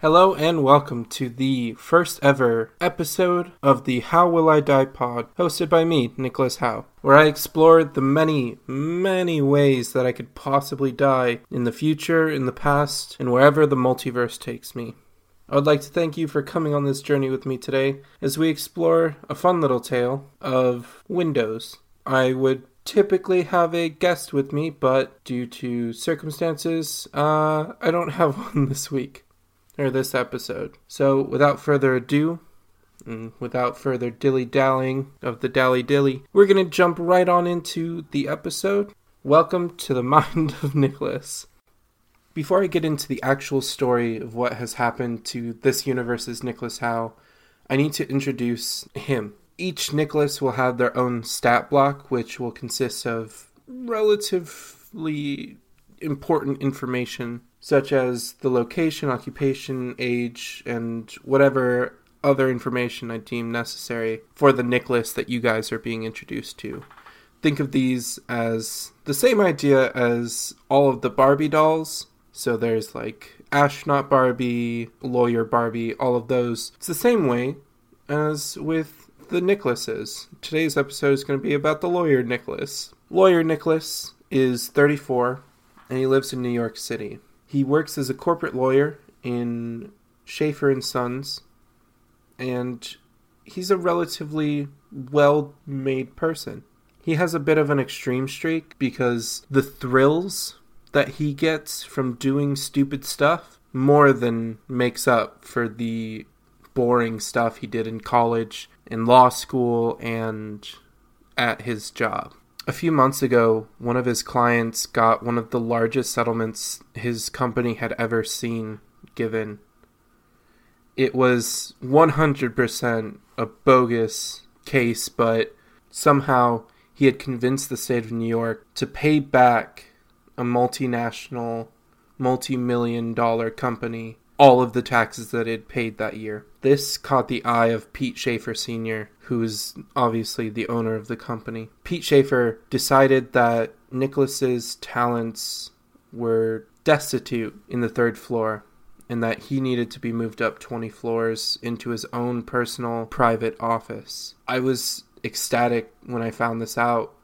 Hello and welcome to the first ever episode of the How Will I Die pod, hosted by me, Nicholas Howe, where I explore the many, many ways that I could possibly die in the future, in the past, and wherever the multiverse takes me. I would like to thank you for coming on this journey with me today as we explore a fun little tale of Windows. I would typically have a guest with me, but due to circumstances, uh, I don't have one this week or this episode. So, without further ado, and without further dilly dallying of the dally dilly, we're going to jump right on into the episode. Welcome to the mind of Nicholas. Before I get into the actual story of what has happened to this universe's Nicholas Howe, I need to introduce him. Each Nicholas will have their own stat block, which will consist of relatively important information such as the location, occupation, age, and whatever other information I deem necessary for the Nicholas that you guys are being introduced to. Think of these as the same idea as all of the Barbie dolls. So there's like astronaut Barbie, lawyer Barbie, all of those. It's the same way as with the Nicholases. Today's episode is going to be about the lawyer Nicholas. Lawyer Nicholas is 34 and he lives in New York City. He works as a corporate lawyer in Schaefer and Sons, and he's a relatively well-made person. He has a bit of an extreme streak because the thrills that he gets from doing stupid stuff more than makes up for the boring stuff he did in college, in law school, and at his job. A few months ago, one of his clients got one of the largest settlements his company had ever seen given. It was 100% a bogus case, but somehow he had convinced the state of New York to pay back a multinational, multi million dollar company all of the taxes that it paid that year. This caught the eye of Pete Schaefer Sr., who's obviously the owner of the company. Pete Schaefer decided that Nicholas's talents were destitute in the third floor and that he needed to be moved up 20 floors into his own personal private office. I was ecstatic when I found this out.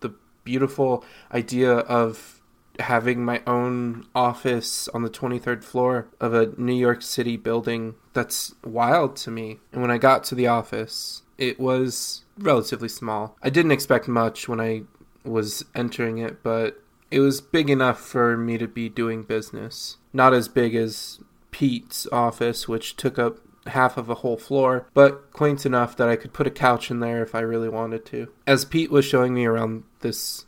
The beautiful idea of having my own office on the 23rd floor of a New York City building that's wild to me. And when I got to the office, it was relatively small. I didn't expect much when I was entering it, but it was big enough for me to be doing business. Not as big as Pete's office, which took up half of a whole floor, but quaint enough that I could put a couch in there if I really wanted to. As Pete was showing me around this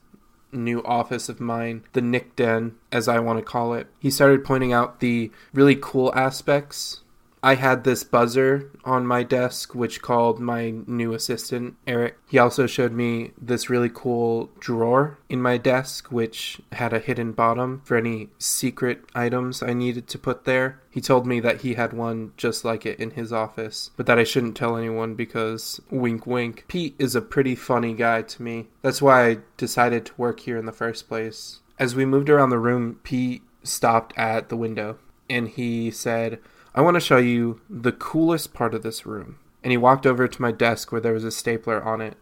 new office of mine, the Nick Den, as I want to call it. He started pointing out the really cool aspects I had this buzzer on my desk which called my new assistant, Eric. He also showed me this really cool drawer in my desk which had a hidden bottom for any secret items I needed to put there. He told me that he had one just like it in his office, but that I shouldn't tell anyone because wink wink. Pete is a pretty funny guy to me. That's why I decided to work here in the first place. As we moved around the room, Pete stopped at the window and he said, I want to show you the coolest part of this room. And he walked over to my desk where there was a stapler on it,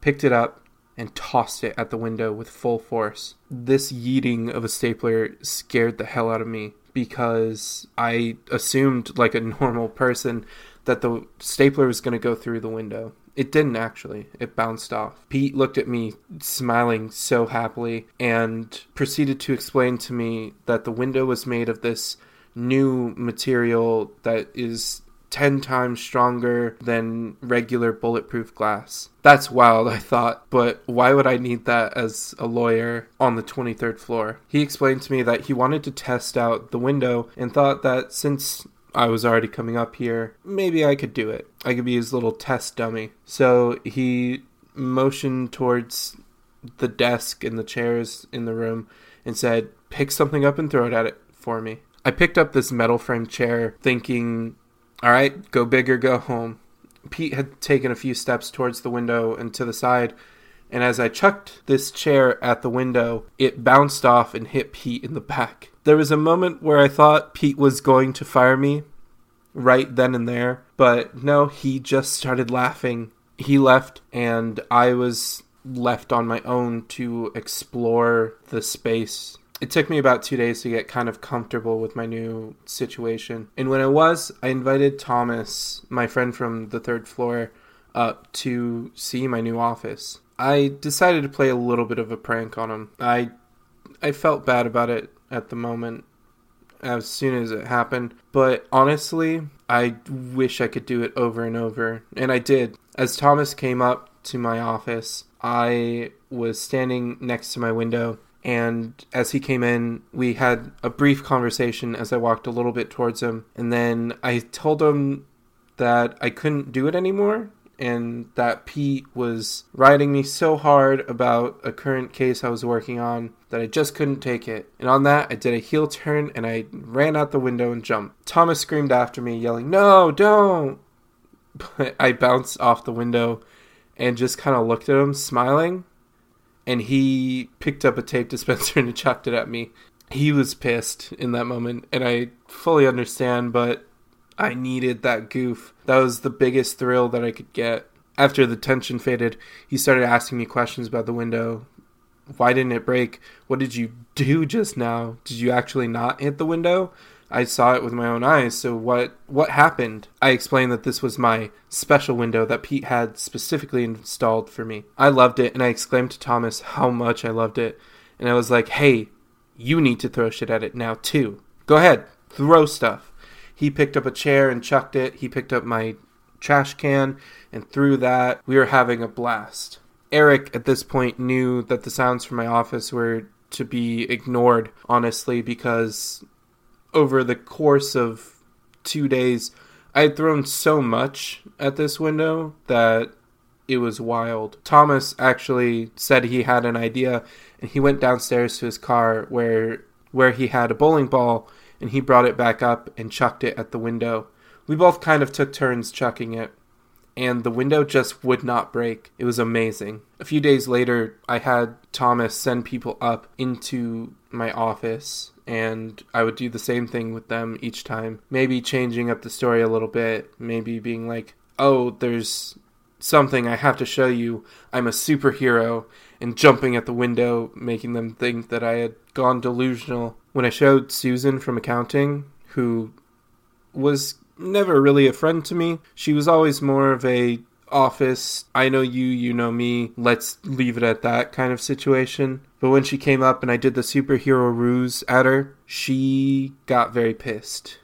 picked it up, and tossed it at the window with full force. This yeeting of a stapler scared the hell out of me because I assumed, like a normal person, that the stapler was going to go through the window. It didn't actually. It bounced off. Pete looked at me, smiling so happily, and proceeded to explain to me that the window was made of this new material that is 10 times stronger than regular bulletproof glass. That's wild, I thought, but why would I need that as a lawyer on the 23rd floor? He explained to me that he wanted to test out the window and thought that since I was already coming up here, maybe I could do it. I could be his little test dummy. So he motioned towards the desk and the chairs in the room and said, Pick something up and throw it at it for me. I picked up this metal frame chair thinking, all right, go big or go home. Pete had taken a few steps towards the window and to the side, and as I chucked this chair at the window, it bounced off and hit Pete in the back. There was a moment where I thought Pete was going to fire me right then and there, but no, he just started laughing. He left, and I was left on my own to explore the space. It took me about two days to get kind of comfortable with my new situation. And when I was, I invited Thomas, my friend from the third floor, up to see my new office. I decided to play a little bit of a prank on him. I I felt bad about it at the moment as soon as it happened, but honestly, I wish I could do it over and over, and I did. As Thomas came up to my office, I was standing next to my window and as he came in, we had a brief conversation as I walked a little bit towards him. And then I told him that I couldn't do it anymore and that Pete was riding me so hard about a current case I was working on that I just couldn't take it. And on that, I did a heel turn and I ran out the window and jumped. Thomas screamed after me, yelling, No, don't! But I bounced off the window and just kind of looked at him, smiling. And he picked up a tape dispenser and chucked it at me. He was pissed in that moment, and I fully understand, but I needed that goof. That was the biggest thrill that I could get. After the tension faded, he started asking me questions about the window. Why didn't it break? What did you do just now? Did you actually not hit the window? I saw it with my own eyes. So what what happened? I explained that this was my special window that Pete had specifically installed for me. I loved it and I exclaimed to Thomas how much I loved it. And I was like, "Hey, you need to throw shit at it now too. Go ahead, throw stuff." He picked up a chair and chucked it. He picked up my trash can and threw that. We were having a blast. Eric, at this point, knew that the sounds from my office were to be ignored, honestly, because over the course of two days, I had thrown so much at this window that it was wild. Thomas actually said he had an idea and he went downstairs to his car where where he had a bowling ball and he brought it back up and chucked it at the window. We both kind of took turns chucking it, and the window just would not break. It was amazing. A few days later, I had Thomas send people up into my office, and I would do the same thing with them each time. Maybe changing up the story a little bit, maybe being like, oh, there's something I have to show you. I'm a superhero, and jumping at the window, making them think that I had gone delusional when I showed Susan from accounting, who was never really a friend to me, she was always more of a office, I know you, you know me, let's leave it at that kind of situation. But when she came up and I did the superhero ruse at her, she got very pissed.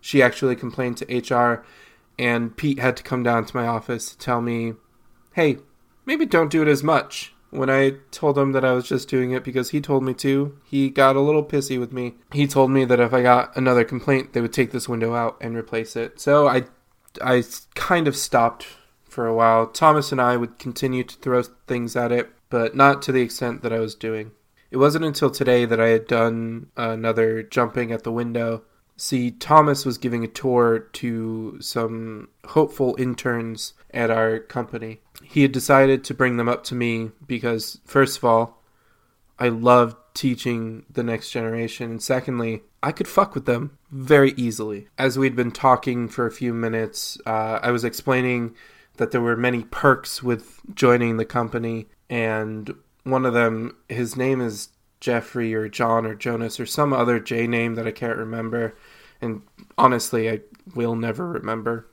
She actually complained to HR, and Pete had to come down to my office to tell me, hey, maybe don't do it as much. When I told him that I was just doing it because he told me to, he got a little pissy with me. He told me that if I got another complaint, they would take this window out and replace it. So I, I kind of stopped for a while. Thomas and I would continue to throw things at it, but not to the extent that I was doing. It wasn't until today that I had done another jumping at the window See, Thomas was giving a tour to some hopeful interns at our company. He had decided to bring them up to me because, first of all, I loved teaching the next generation, and secondly, I could fuck with them very easily. As we'd been talking for a few minutes, uh, I was explaining that there were many perks with joining the company, and one of them, his name is Jeffrey or John or Jonas or some other J name that I can't remember. And honestly, I will never remember.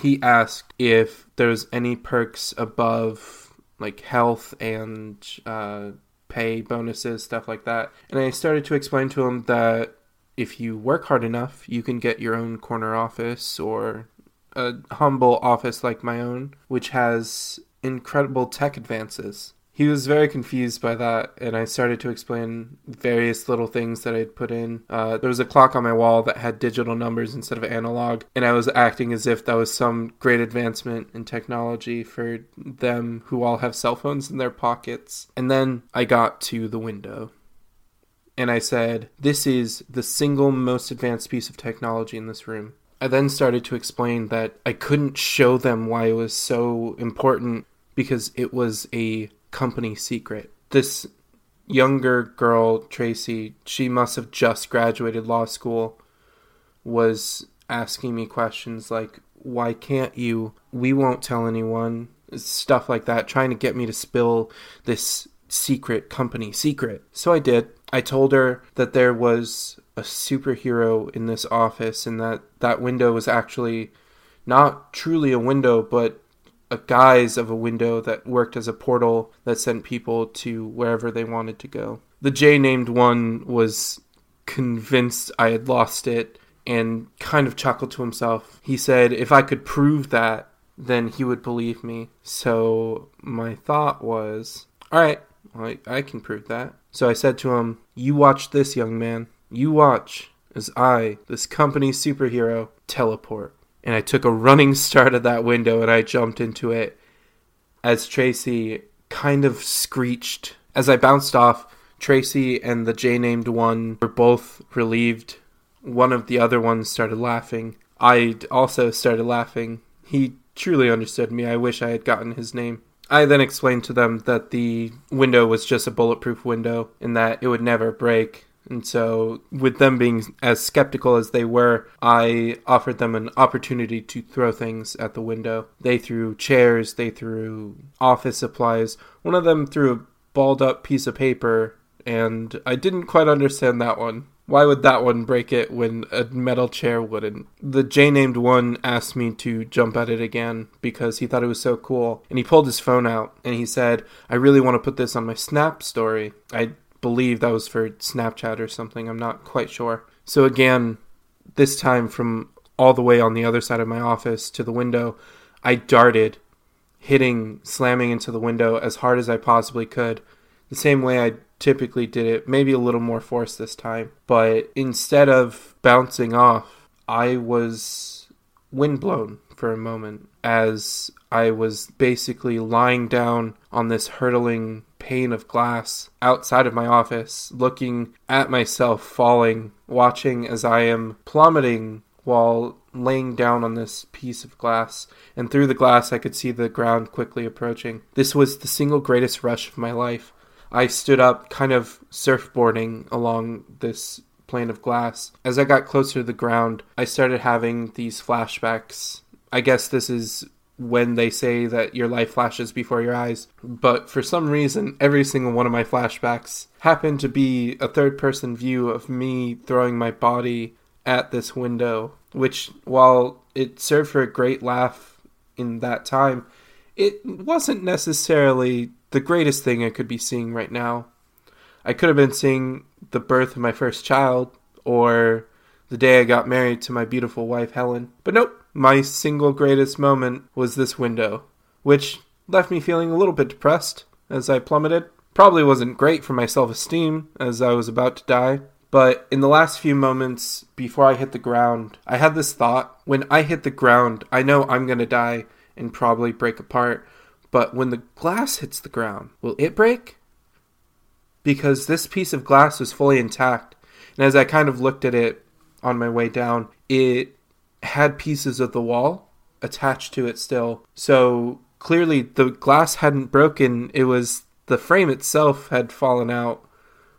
He asked if there's any perks above like health and uh, pay bonuses, stuff like that. And I started to explain to him that if you work hard enough, you can get your own corner office or a humble office like my own, which has incredible tech advances he was very confused by that, and I started to explain various little things that I'd put in. Uh, there was a clock on my wall that had digital numbers instead of analog, and I was acting as if that was some great advancement in technology for them who all have cell phones in their pockets. And then I got to the window. And I said, This is the single most advanced piece of technology in this room. I then started to explain that I couldn't show them why it was so important because it was a company secret. This younger girl, Tracy, she must have just graduated law school, was asking me questions like, Why can't you? We won't tell anyone. Stuff like that, trying to get me to spill this secret company secret. So I did. I told her that there was a superhero in this office and that that window was actually not truly a window, but a guise of a window that worked as a portal that sent people to wherever they wanted to go. The J named one was convinced I had lost it and kind of chuckled to himself. He said if I could prove that, then he would believe me. So my thought was, all right, I, I can prove that. So I said to him, You watch this, young man. You watch as I, this company superhero, teleport. And I took a running start at that window and I jumped into it as Tracy kind of screeched. As I bounced off, Tracy and the J named one were both relieved. One of the other ones started laughing. I also started laughing. He truly understood me. I wish I had gotten his name. I then explained to them that the window was just a bulletproof window and that it would never break. And so, with them being as skeptical as they were, I offered them an opportunity to throw things at the window. They threw chairs, they threw office supplies. One of them threw a balled up piece of paper, and I didn't quite understand that one. Why would that one break it when a metal chair wouldn't? The J named one asked me to jump at it again because he thought it was so cool. And he pulled his phone out and he said, I really want to put this on my Snap story. I believe that was for Snapchat or something. I'm not quite sure. So again, this time from all the way on the other side of my office to the window, I darted, hitting, slamming into the window as hard as I possibly could. The same way I typically did it, maybe a little more force this time. But instead of bouncing off, I was windblown for a moment as I was basically lying down on this hurtling pane of glass outside of my office, looking at myself falling, watching as I am plummeting while laying down on this piece of glass, and through the glass I could see the ground quickly approaching. This was the single greatest rush of my life. I stood up, kind of surfboarding along this plane of glass. As I got closer to the ground, I started having these flashbacks. I guess this is when they say that your life flashes before your eyes. But for some reason, every single one of my flashbacks happened to be a third person view of me throwing my body at this window, which, while it served for a great laugh in that time, it wasn't necessarily the greatest thing I could be seeing right now. I could have been seeing the birth of my first child or the day I got married to my beautiful wife Helen. But nope, my single greatest moment was this window, which left me feeling a little bit depressed as I plummeted. Probably wasn't great for my self esteem as I was about to die. But in the last few moments before I hit the ground, I had this thought when I hit the ground, I know I'm going to die and probably break apart. But when the glass hits the ground, will it break? Because this piece of glass was fully intact. And as I kind of looked at it on my way down, it had pieces of the wall attached to it still. So clearly the glass hadn't broken. It was the frame itself had fallen out,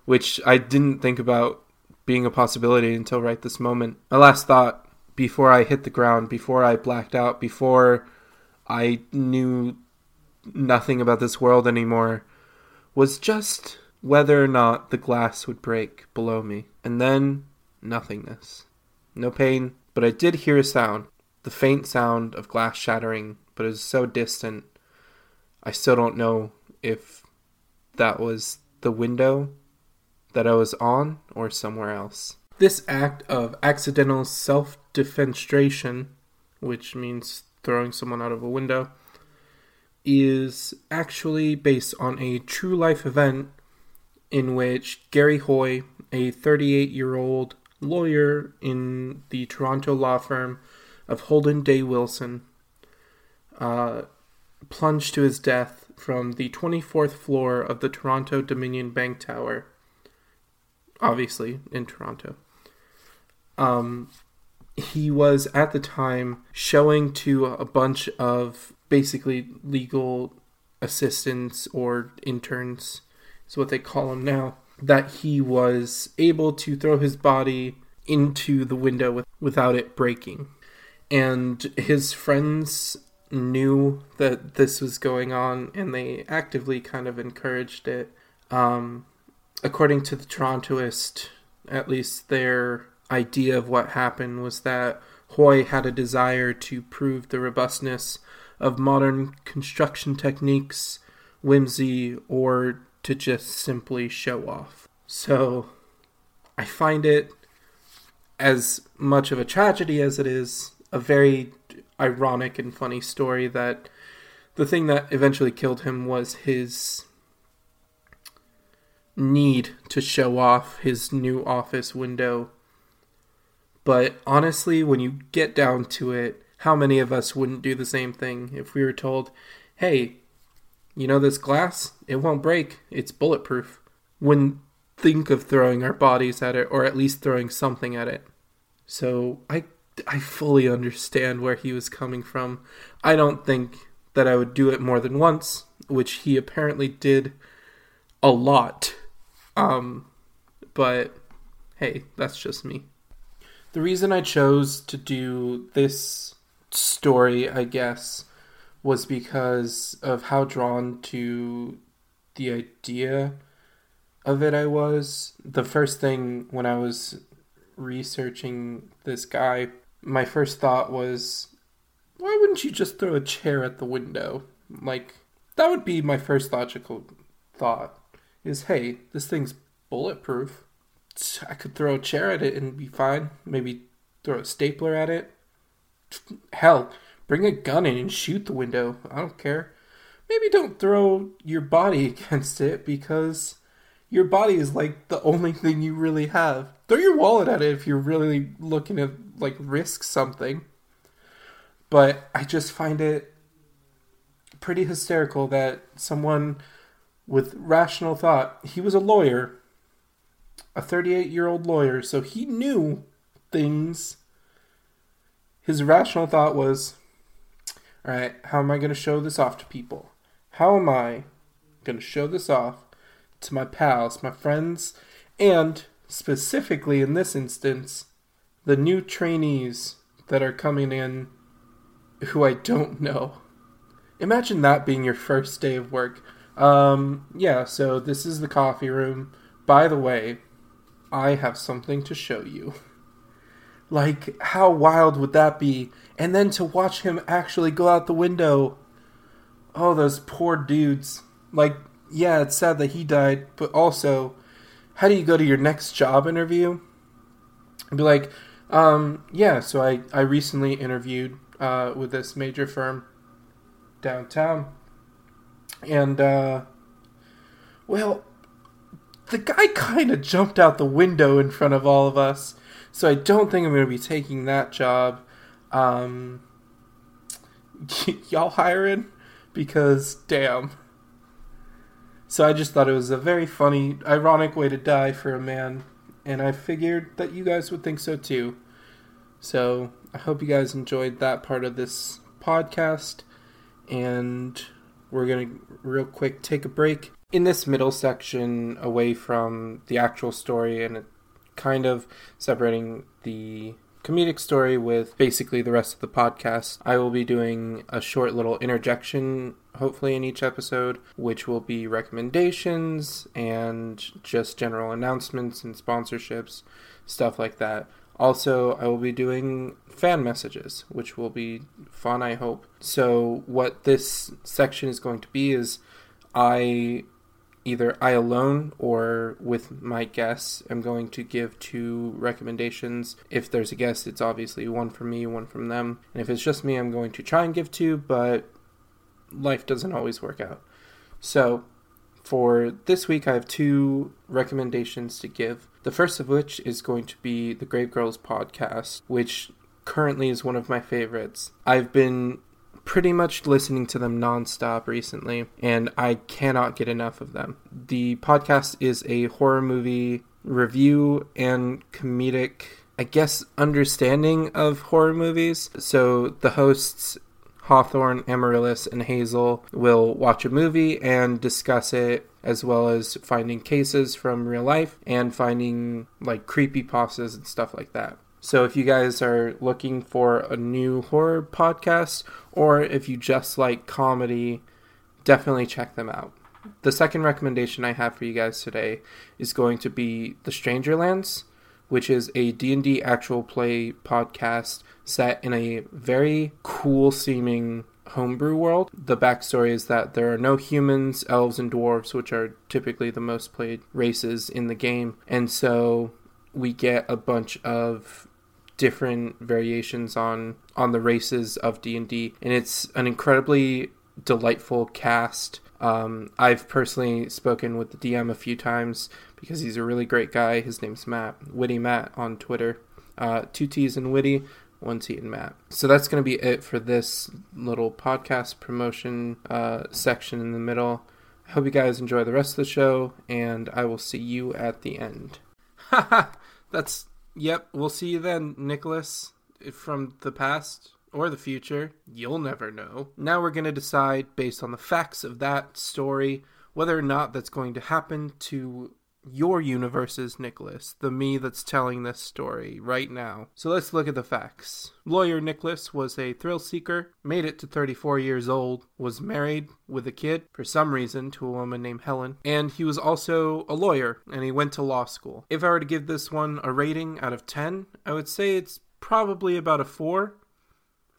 which I didn't think about being a possibility until right this moment. My last thought before I hit the ground, before I blacked out, before I knew nothing about this world anymore was just whether or not the glass would break below me. And then nothingness. No pain, but I did hear a sound. The faint sound of glass shattering, but it was so distant. I still don't know if that was the window that I was on or somewhere else. This act of accidental self defenestration, which means throwing someone out of a window, is actually based on a true life event in which Gary Hoy, a 38 year old lawyer in the Toronto law firm of Holden Day Wilson, uh, plunged to his death from the 24th floor of the Toronto Dominion Bank Tower, obviously in Toronto. Um, he was at the time showing to a bunch of basically legal assistants or interns is what they call him now, that he was able to throw his body into the window with, without it breaking. And his friends knew that this was going on and they actively kind of encouraged it. Um, according to the Torontoist, at least their idea of what happened was that Hoy had a desire to prove the robustness of modern construction techniques, whimsy, or to just simply show off. So I find it as much of a tragedy as it is a very ironic and funny story that the thing that eventually killed him was his need to show off his new office window. But honestly, when you get down to it, how many of us wouldn't do the same thing if we were told, hey, you know this glass? It won't break. It's bulletproof. Wouldn't think of throwing our bodies at it or at least throwing something at it. So I I fully understand where he was coming from. I don't think that I would do it more than once, which he apparently did a lot. Um, but hey, that's just me. The reason I chose to do this story, I guess, was because of how drawn to the idea of it I was. The first thing when I was researching this guy my first thought was, why wouldn't you just throw a chair at the window? Like, that would be my first logical thought is, hey, this thing's bulletproof. I could throw a chair at it and be fine. Maybe throw a stapler at it. Hell, bring a gun in and shoot the window. I don't care. Maybe don't throw your body against it because your body is like the only thing you really have. Throw your wallet at it if you're really looking to like risk something. But I just find it pretty hysterical that someone with rational thought, he was a lawyer, a 38 year old lawyer, so he knew things. His rational thought was, all right, how am I going to show this off to people? How am I going to show this off to my pals, my friends, and specifically in this instance, the new trainees that are coming in who I don't know. Imagine that being your first day of work. Um, yeah, so this is the coffee room. By the way, I have something to show you. Like, how wild would that be? And then to watch him actually go out the window. Oh, those poor dudes. Like, yeah, it's sad that he died, but also, how do you go to your next job interview? And be like, um, yeah, so I, I recently interviewed uh, with this major firm downtown. And, uh, well, the guy kind of jumped out the window in front of all of us. So I don't think I'm going to be taking that job. Um, y- y'all hiring? Because, damn. So I just thought it was a very funny, ironic way to die for a man, and I figured that you guys would think so too. So I hope you guys enjoyed that part of this podcast, and we're gonna real quick take a break in this middle section away from the actual story and kind of separating the comedic story with basically the rest of the podcast. I will be doing a short little interjection, hopefully, in each episode, which will be recommendations and just general announcements and sponsorships, stuff like that. Also, I will be doing fan messages, which will be fun, I hope. So, what this section is going to be is I either I alone or with my guests am going to give two recommendations. If there's a guest, it's obviously one from me, one from them. And if it's just me, I'm going to try and give two, but life doesn't always work out. So, for this week, I have two recommendations to give. The first of which is going to be the Grave Girls podcast, which currently is one of my favorites. I've been pretty much listening to them nonstop recently, and I cannot get enough of them. The podcast is a horror movie review and comedic, I guess, understanding of horror movies. So the hosts Hawthorne, Amaryllis, and Hazel will watch a movie and discuss it as well as finding cases from real life and finding like creepy pastas and stuff like that. So if you guys are looking for a new horror podcast or if you just like comedy, definitely check them out. The second recommendation I have for you guys today is going to be The Strangerlands, which is a D&D actual play podcast set in a very cool seeming homebrew world. The backstory is that there are no humans, elves, and dwarves, which are typically the most played races in the game. And so we get a bunch of different variations on on the races of D&D and it's an incredibly delightful cast. Um, I've personally spoken with the DM a few times because he's a really great guy. His name's Matt, Witty Matt on Twitter. Uh, two T's in Witty, one T in Matt. So that's going to be it for this little podcast promotion uh, section in the middle. I hope you guys enjoy the rest of the show, and I will see you at the end. Haha, that's, yep, we'll see you then, Nicholas, from the past or the future. You'll never know. Now we're going to decide, based on the facts of that story, whether or not that's going to happen to your universe's Nicholas, the me that's telling this story right now. So let's look at the facts. Lawyer Nicholas was a thrill seeker, made it to 34 years old, was married with a kid for some reason to a woman named Helen, and he was also a lawyer and he went to law school. If I were to give this one a rating out of 10, I would say it's probably about a 4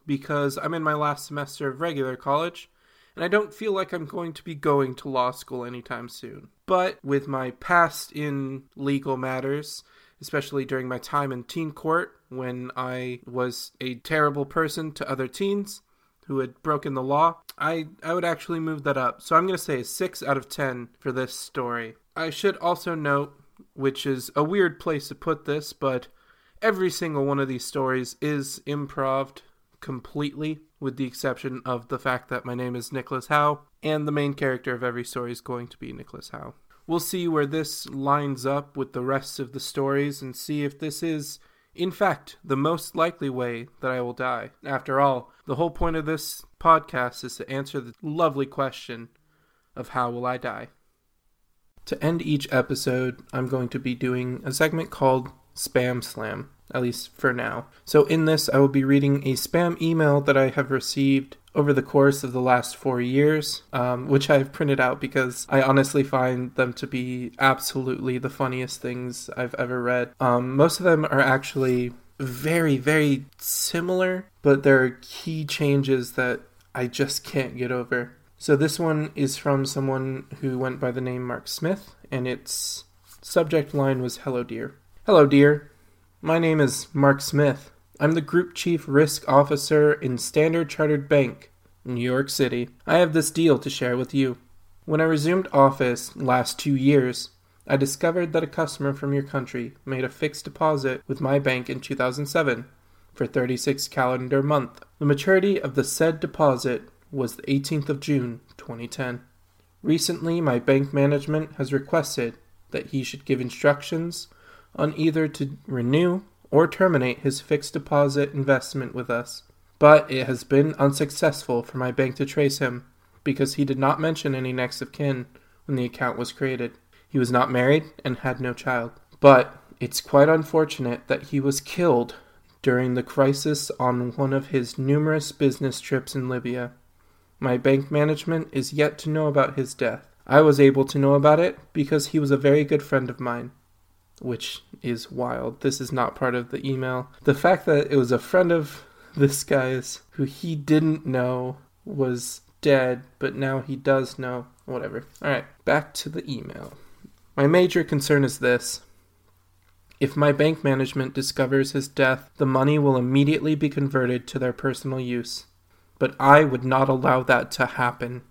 because I'm in my last semester of regular college and I don't feel like I'm going to be going to law school anytime soon. But with my past in legal matters, especially during my time in teen court when I was a terrible person to other teens who had broken the law, I, I would actually move that up. So I'm going to say a 6 out of 10 for this story. I should also note, which is a weird place to put this, but every single one of these stories is improved completely, with the exception of the fact that my name is Nicholas Howe, and the main character of every story is going to be Nicholas Howe. We'll see where this lines up with the rest of the stories and see if this is, in fact, the most likely way that I will die. After all, the whole point of this podcast is to answer the lovely question of how will I die. To end each episode, I'm going to be doing a segment called Spam Slam at least for now. So, in this, I will be reading a spam email that I have received over the course of the last four years, um, which I have printed out because I honestly find them to be absolutely the funniest things I've ever read. Um, most of them are actually very, very similar, but there are key changes that I just can't get over. So, this one is from someone who went by the name Mark Smith, and its subject line was Hello, dear. Hello, dear. My name is Mark Smith. I'm the Group Chief Risk Officer in Standard Chartered Bank, New York City. I have this deal to share with you. When I resumed office last two years, I discovered that a customer from your country made a fixed deposit with my bank in 2007 for 36 calendar month. The maturity of the said deposit was the 18th of June 2010. Recently, my bank management has requested that he should give instructions on either to renew or terminate his fixed deposit investment with us, but it has been unsuccessful for my bank to trace him because he did not mention any next of kin when the account was created. He was not married and had no child. But it's quite unfortunate that he was killed during the crisis on one of his numerous business trips in Libya. My bank management is yet to know about his death. I was able to know about it because he was a very good friend of mine which is wild. This is not part of the email. The fact that it was a friend of this guy's who he didn't know was dead, but now he does know. Whatever. Alright, back to the email. My major concern is this. If my bank management discovers his death, the money will immediately be converted to their personal use. But I would not allow that to happen.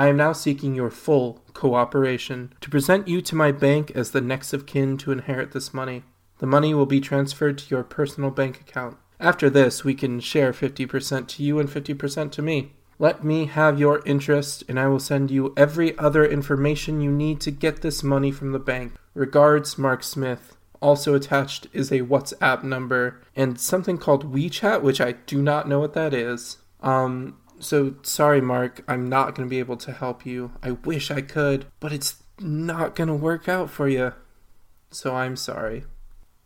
I am now seeking your full cooperation to present you to my bank as the next of kin to inherit this money. The money will be transferred to your personal bank account. After this, we can share 50% to you and 50% to me. Let me have your interest, and I will send you every other information you need to get this money from the bank. Regards, Mark Smith. Also attached is a WhatsApp number and something called WeChat, which I do not know what that is. Um, so sorry, Mark, I'm not going to be able to help you. I wish I could, but it's not gonna work out for you. So I'm sorry.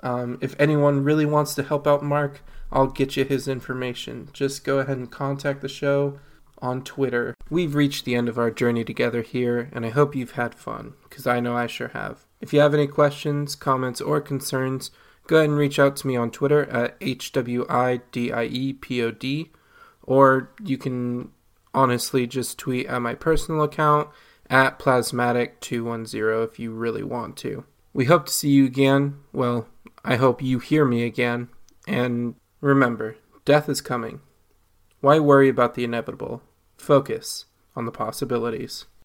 Um, if anyone really wants to help out Mark, I'll get you his information. Just go ahead and contact the show on Twitter. We've reached the end of our journey together here, and I hope you've had fun, because I know I sure have. If you have any questions, comments, or concerns, go ahead and reach out to me on Twitter at HWIDIEPOD, or you can honestly just tweet at my personal account at Plasmatic210 if you really want to. We hope to see you again. Well, I hope you hear me again. And remember, death is coming. Why worry about the inevitable? Focus on the possibilities.